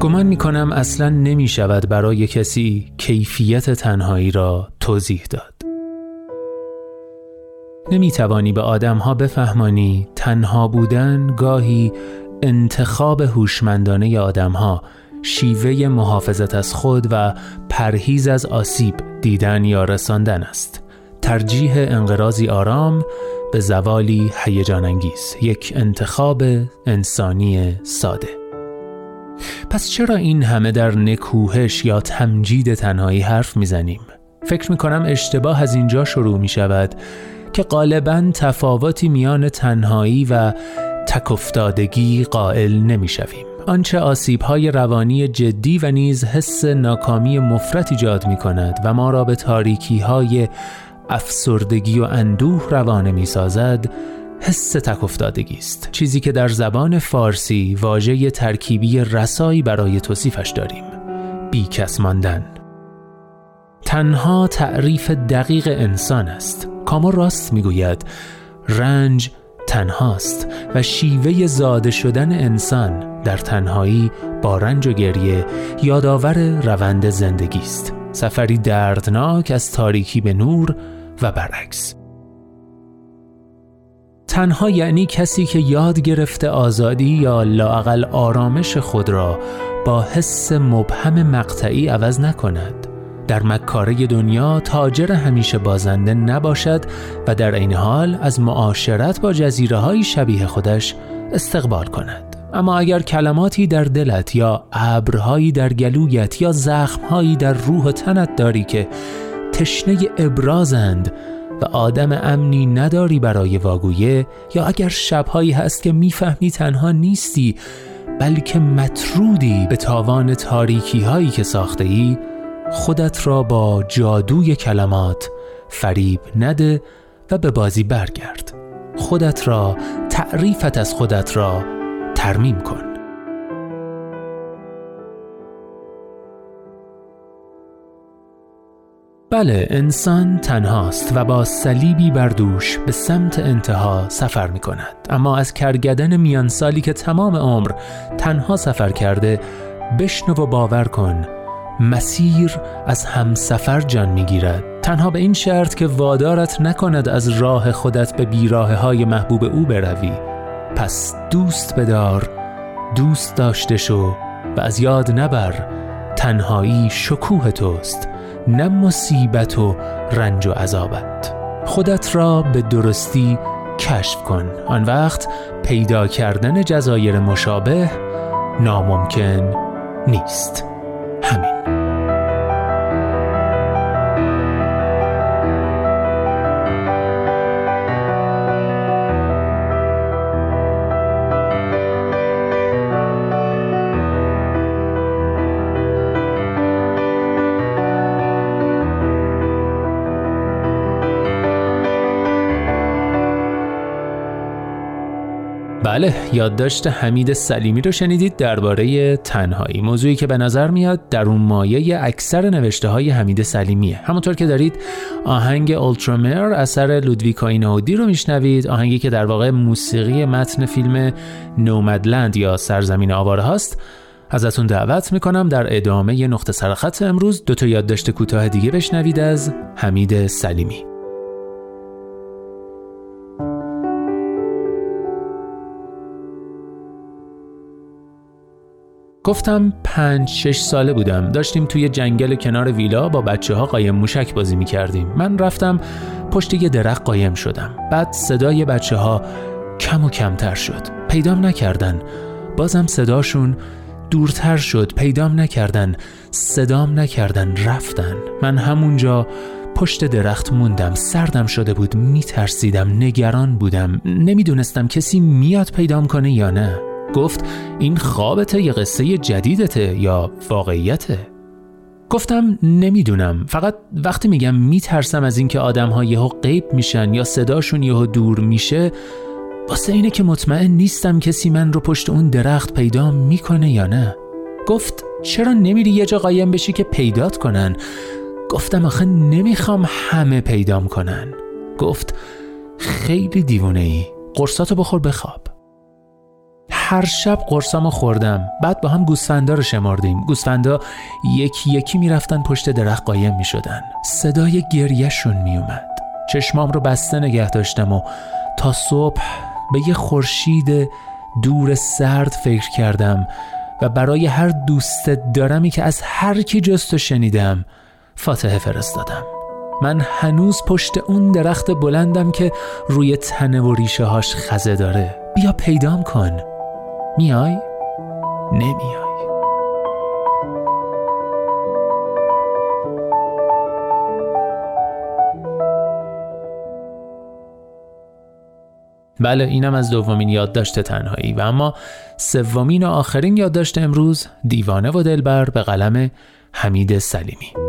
گمان می کنم اصلا نمی شود برای کسی کیفیت تنهایی را توضیح داد. نمی توانی به آدم ها بفهمانی تنها بودن گاهی انتخاب هوشمندانه آدم ها شیوه محافظت از خود و پرهیز از آسیب دیدن یا رساندن است. ترجیح انقراضی آرام به زوالی هیجان انگیز یک انتخاب انسانی ساده پس چرا این همه در نکوهش یا تمجید تنهایی حرف می‌زنیم؟ فکر می‌کنم اشتباه از اینجا شروع می شود که غالبا تفاوتی میان تنهایی و تکفتادگی قائل نمی شویم. آنچه آسیب های روانی جدی و نیز حس ناکامی مفرت ایجاد می کند و ما را به تاریکی های افسردگی و اندوه روانه می سازد حس تک افتادگی است چیزی که در زبان فارسی واژه ترکیبی رسایی برای توصیفش داریم. بیکس ماندن تنها تعریف دقیق انسان است. کامو راست می‌گوید رنج تنهاست و شیوه زاده شدن انسان در تنهایی با رنج و گریه یادآور روند زندگی است سفری دردناک از تاریکی به نور و برعکس. تنها یعنی کسی که یاد گرفته آزادی یا لاقل آرامش خود را با حس مبهم مقطعی عوض نکند. در مکاره دنیا تاجر همیشه بازنده نباشد و در این حال از معاشرت با جزیره های شبیه خودش استقبال کند. اما اگر کلماتی در دلت یا ابرهایی در گلویت یا زخمهایی در روح و تنت داری که تشنه ابرازند و آدم امنی نداری برای واگویه یا اگر شبهایی هست که می‌فهمی تنها نیستی بلکه مطرودی به تاوان تاریکی هایی که ساخته ای خودت را با جادوی کلمات فریب نده و به بازی برگرد. خودت را تعریفت از خودت را ترمیم کن. بله انسان تنهاست و با صلیبی بر دوش به سمت انتها سفر می کند اما از کرگدن میان سالی که تمام عمر تنها سفر کرده بشنو و باور کن مسیر از همسفر جان می‌گیرد. تنها به این شرط که وادارت نکند از راه خودت به بیراه های محبوب او بروی. پس دوست بدار دوست داشته شو و از یاد نبر تنهایی شکوه توست. نه مصیبت و رنج و عذابت. خودت را به درستی کشف کن. آن وقت پیدا کردن جزایر مشابه ناممکن نیست. همین. بله یادداشت حمید سلیمی رو شنیدید درباره تنهایی. موضوعی که به نظر میاد در اون مایه اکثر نوشته های حمید سلیمیه. همونطور که دارید آهنگ اولترامر اثر لودویکا ایناودی رو میشنوید. آهنگی که در واقع موسیقی متن فیلم نومدلند یا سرزمین آواره هاست. ازتون دعوت می‌کنم در ادامه نقطه سرخط امروز دو تا یادداشت کوتاه دیگه بشنوید از حمید سلیمی. گفتم پنج شش ساله بودم. داشتیم توی جنگل کنار ویلا با بچه ها قایم موشک بازی می کردیم من رفتم پشت یه درخت قایم شدم. بعد صدای بچه ها کم و کمتر شد. پیدام نکردن. بازم صداشون دورتر شد. پیدام نکردن. صدام نکردن. رفتن. من همونجا پشت درخت موندم. سردم شده بود. میترسیدم. نگران بودم. نمی‌دونستم کسی میاد پیدام کنه یا نه. گفت این خوابته یا قصه جدیدته یا واقعیته؟ گفتم نمی‌دونم. فقط وقتی میگم میترسم از اینکه آدم ها یهو غیب میشن یا صداشون یهو دور میشه واسه اینه که مطمئن نیستم کسی من رو پشت اون درخت پیدا می‌کنه یا نه. گفت چرا نمیری یه جا قایم بشی که پیدات کنن؟ گفتم آخه نمی‌خوام همه پیدام کنن. گفت خیلی دیوونه ای قرصاتو بخور بخواب. هر شب قرصامو خوردم. بعد با هم گوسفندا رو شمردیم گوسفندا یکی یکی می‌رفتن پشت درخت قایم می‌شدن. صدای گریهشون میومد چشمام رو بسته نگه داشتم و تا صبح به یه خورشید دور سرد فکر کردم و برای هر دوست دارمی که از هر کی جستو شنیدم فاتحه فرستادم. من هنوز پشت اون درخت بلندم که روی تنه و ریشه هاش خزه داره. بیا پیدام کن. میای؟ نمیای. بله اینم از دومین یادداشت تنهایی. و اما سومین و آخرین یادداشت امروز دیوانه و دلبر به قلم حمید سلیمی.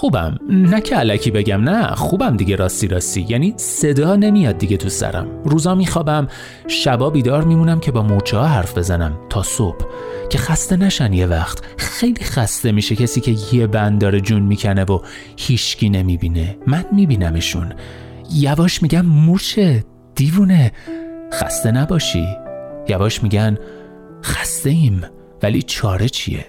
خوبم. نه که علکی بگم نه. خوبم دیگه راستی راستی. یعنی صدا نمیاد دیگه تو سرم. روزا میخوابم شبا بیدار میمونم که با مورچه ها حرف بزنم. تا صبح. که خسته نشن یه وقت. خیلی خسته میشه کسی که یه بند داره جون می‌کنه و هیچکی نمی‌بینه. من میبینمشون. یواش میگم مورچه دیوونه. خسته نباشی. یواش میگن خسته ایم ولی چاره چیه؟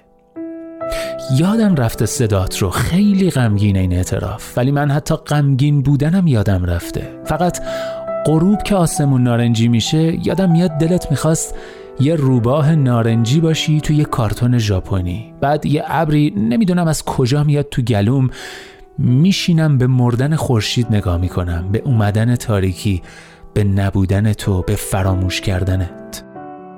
یادم رفته صدات رو. خیلی غمگین این اعتراف. ولی من حتی غمگین بودنم یادم رفته. فقط غروب که آسمون نارنجی میشه یادم میاد دلت می‌خواست یه روباه نارنجی باشی توی یه کارتون ژاپنی. بعد یه ابری نمی‌دونم از کجا میاد تو گلوم میشینم به مردن خورشید نگاه می‌کنم. به اومدن تاریکی به نبودن تو به فراموش کردنت.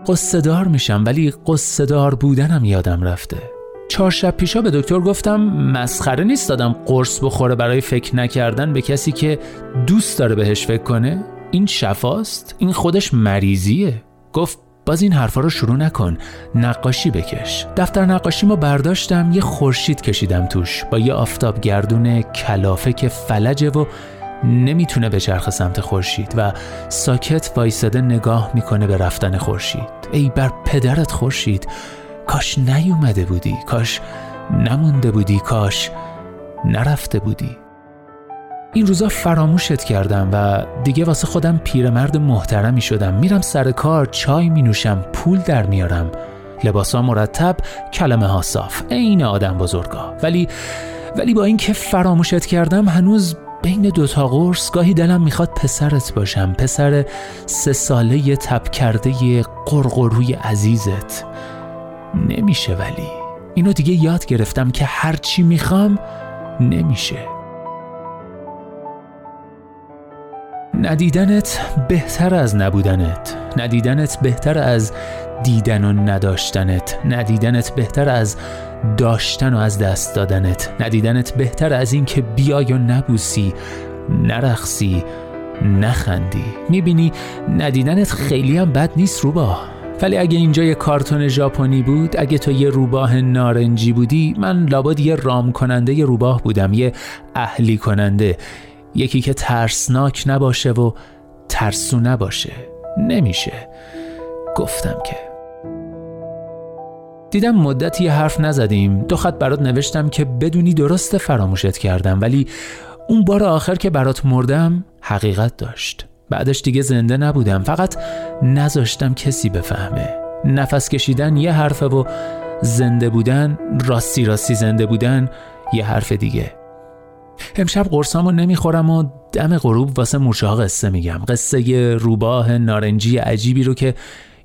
قصدار میشم ولی قصدار بودنم یادم رفته. چهار شب پیشا به دکتر گفتم مسخره نیست دادم قرص بخوره برای فکر نکردن به کسی که دوست داره بهش فکر کنه؟ این شفاست؟ این خودش مریضیه؟ گفت باز این حرفا رو شروع نکن. نقاشی بکش. دفتر نقاشی ما برداشتم یه خورشید کشیدم توش. با یه آفتاب گردون کلافه که فلجه و نمی‌تونه به چرخ سمت خورشید و ساکت وایساده نگاه می‌کنه به رفتن خورشید. ای بر پدرت خورشید. کاش نیومده بودی کاش نمونده بودی کاش نرفته بودی. این روزا فراموشت کردم و دیگه واسه خودم پیرمرد محترمی شدم. میرم سر کار چای می نوشم پول در میارم. لباسا مرتب کلمه ها صاف. عین آدم بزرگا. ولی ولی با اینکه فراموشت کردم هنوز بین دوتا قرص گاهی دلم می‌خواد پسرت باشم. پسر سه ساله تب کرده قرقروی عزیزت. نمیشه ولی. اینو دیگه یاد گرفتم که هرچی می‌خوام نمیشه. ندیدنت بهتر از نبودنت. ندیدنت بهتر از دیدن و نداشتنت. ندیدنت بهتر از داشتن و از دست دادنت. ندیدنت بهتر از این که بیای و نبوسی نرخصی نخندی. می‌بینی ندیدنت خیلی هم بد نیست روبا. ولی اگه اینجا یه کارتون ژاپنی بود اگه تو یه روباه نارنجی بودی من لابد یه رام کننده یه روباه بودم یه اهلی کننده. یکی که ترسناک نباشه و ترسو نباشه. نمیشه. گفتم که. دیدم مدتی یه حرف نزدیم. دو خط برات نوشتم که بدونی درست فراموشت کردم ولی اون بار آخر که برات مردم حقیقت داشت. بعدش دیگه زنده نبودم. فقط نذاشتم کسی بفهمه. نفس کشیدن یه حرفه و زنده بودن راستی راستی زنده بودن یه حرف دیگه. امشب قرصامو نمی‌خورم و دم غروب واسه مورچه ها قصه میگم. قصه یه روباه نارنجی عجیبی رو که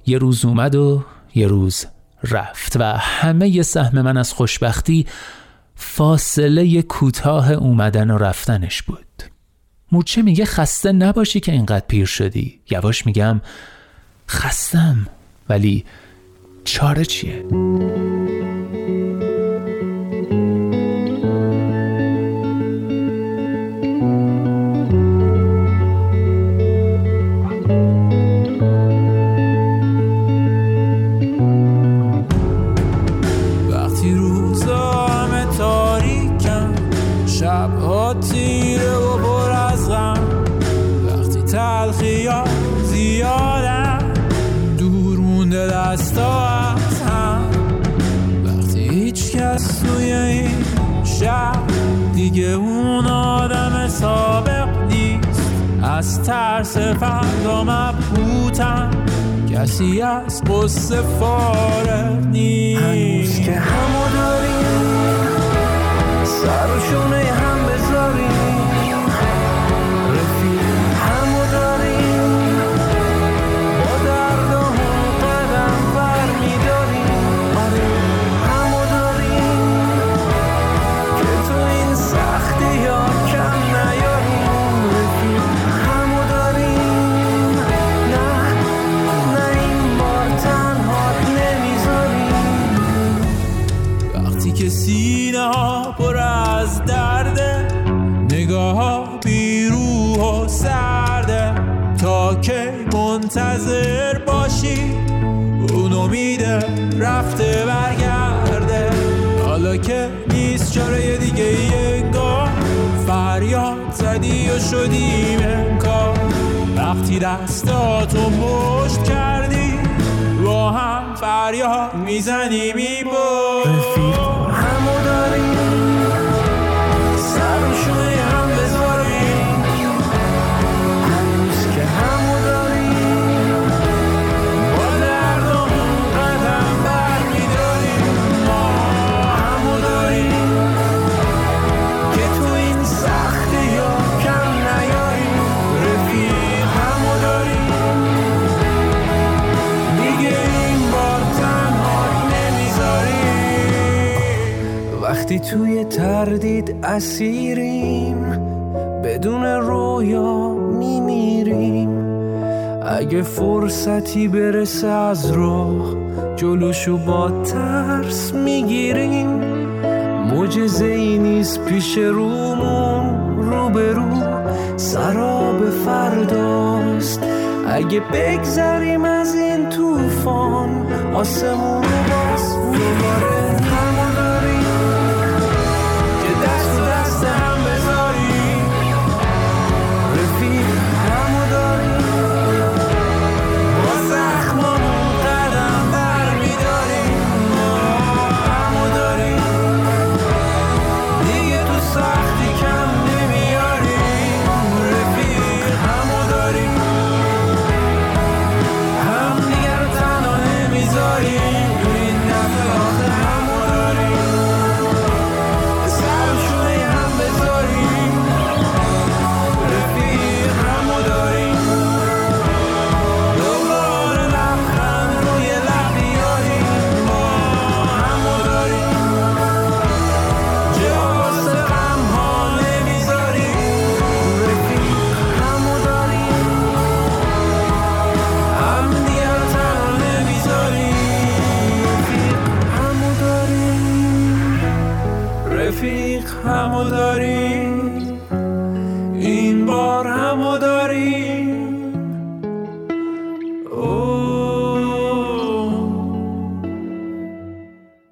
یه روز اومد و یه روز رفت و همه یه سهم من از خوشبختی فاصله کوتاه اومدن و رفتنش بود. مورچه میگه خسته نباشی که اینقدر پیر شدی یواش میگم خستم ولی چاره چیه؟ وقتی روزا همه تاریکم شب آتی از ترس فردا مبهوتم کسی از قصه فارغ منتظر باشی. اون امیده رفته برگرده. حالا که نیست چاره دیگه انگار. فریاد زدی و شدیم انکار. وقتی دستاتو مشت کردی با هم فریاد می‌زنی میبار اسیریم بدون رویا میمیریم. اگه فرصتی برسه از راه جلوشو با ترس می‌گیریم. مجزه ای نیست پیش رومون روبرو سراب فرداست. اگه بگذریم از این طوفان آسمون باز میباره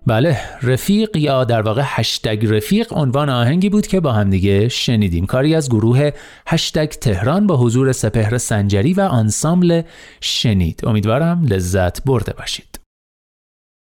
بله رفیق یا در واقع هشتگ رفیق عنوان آهنگی بود که با همدیگه شنیدیم. کاری از گروه هشتگ تهران با حضور سپهر سنجری و آنسامبل شنید. امیدوارم لذت برده باشید.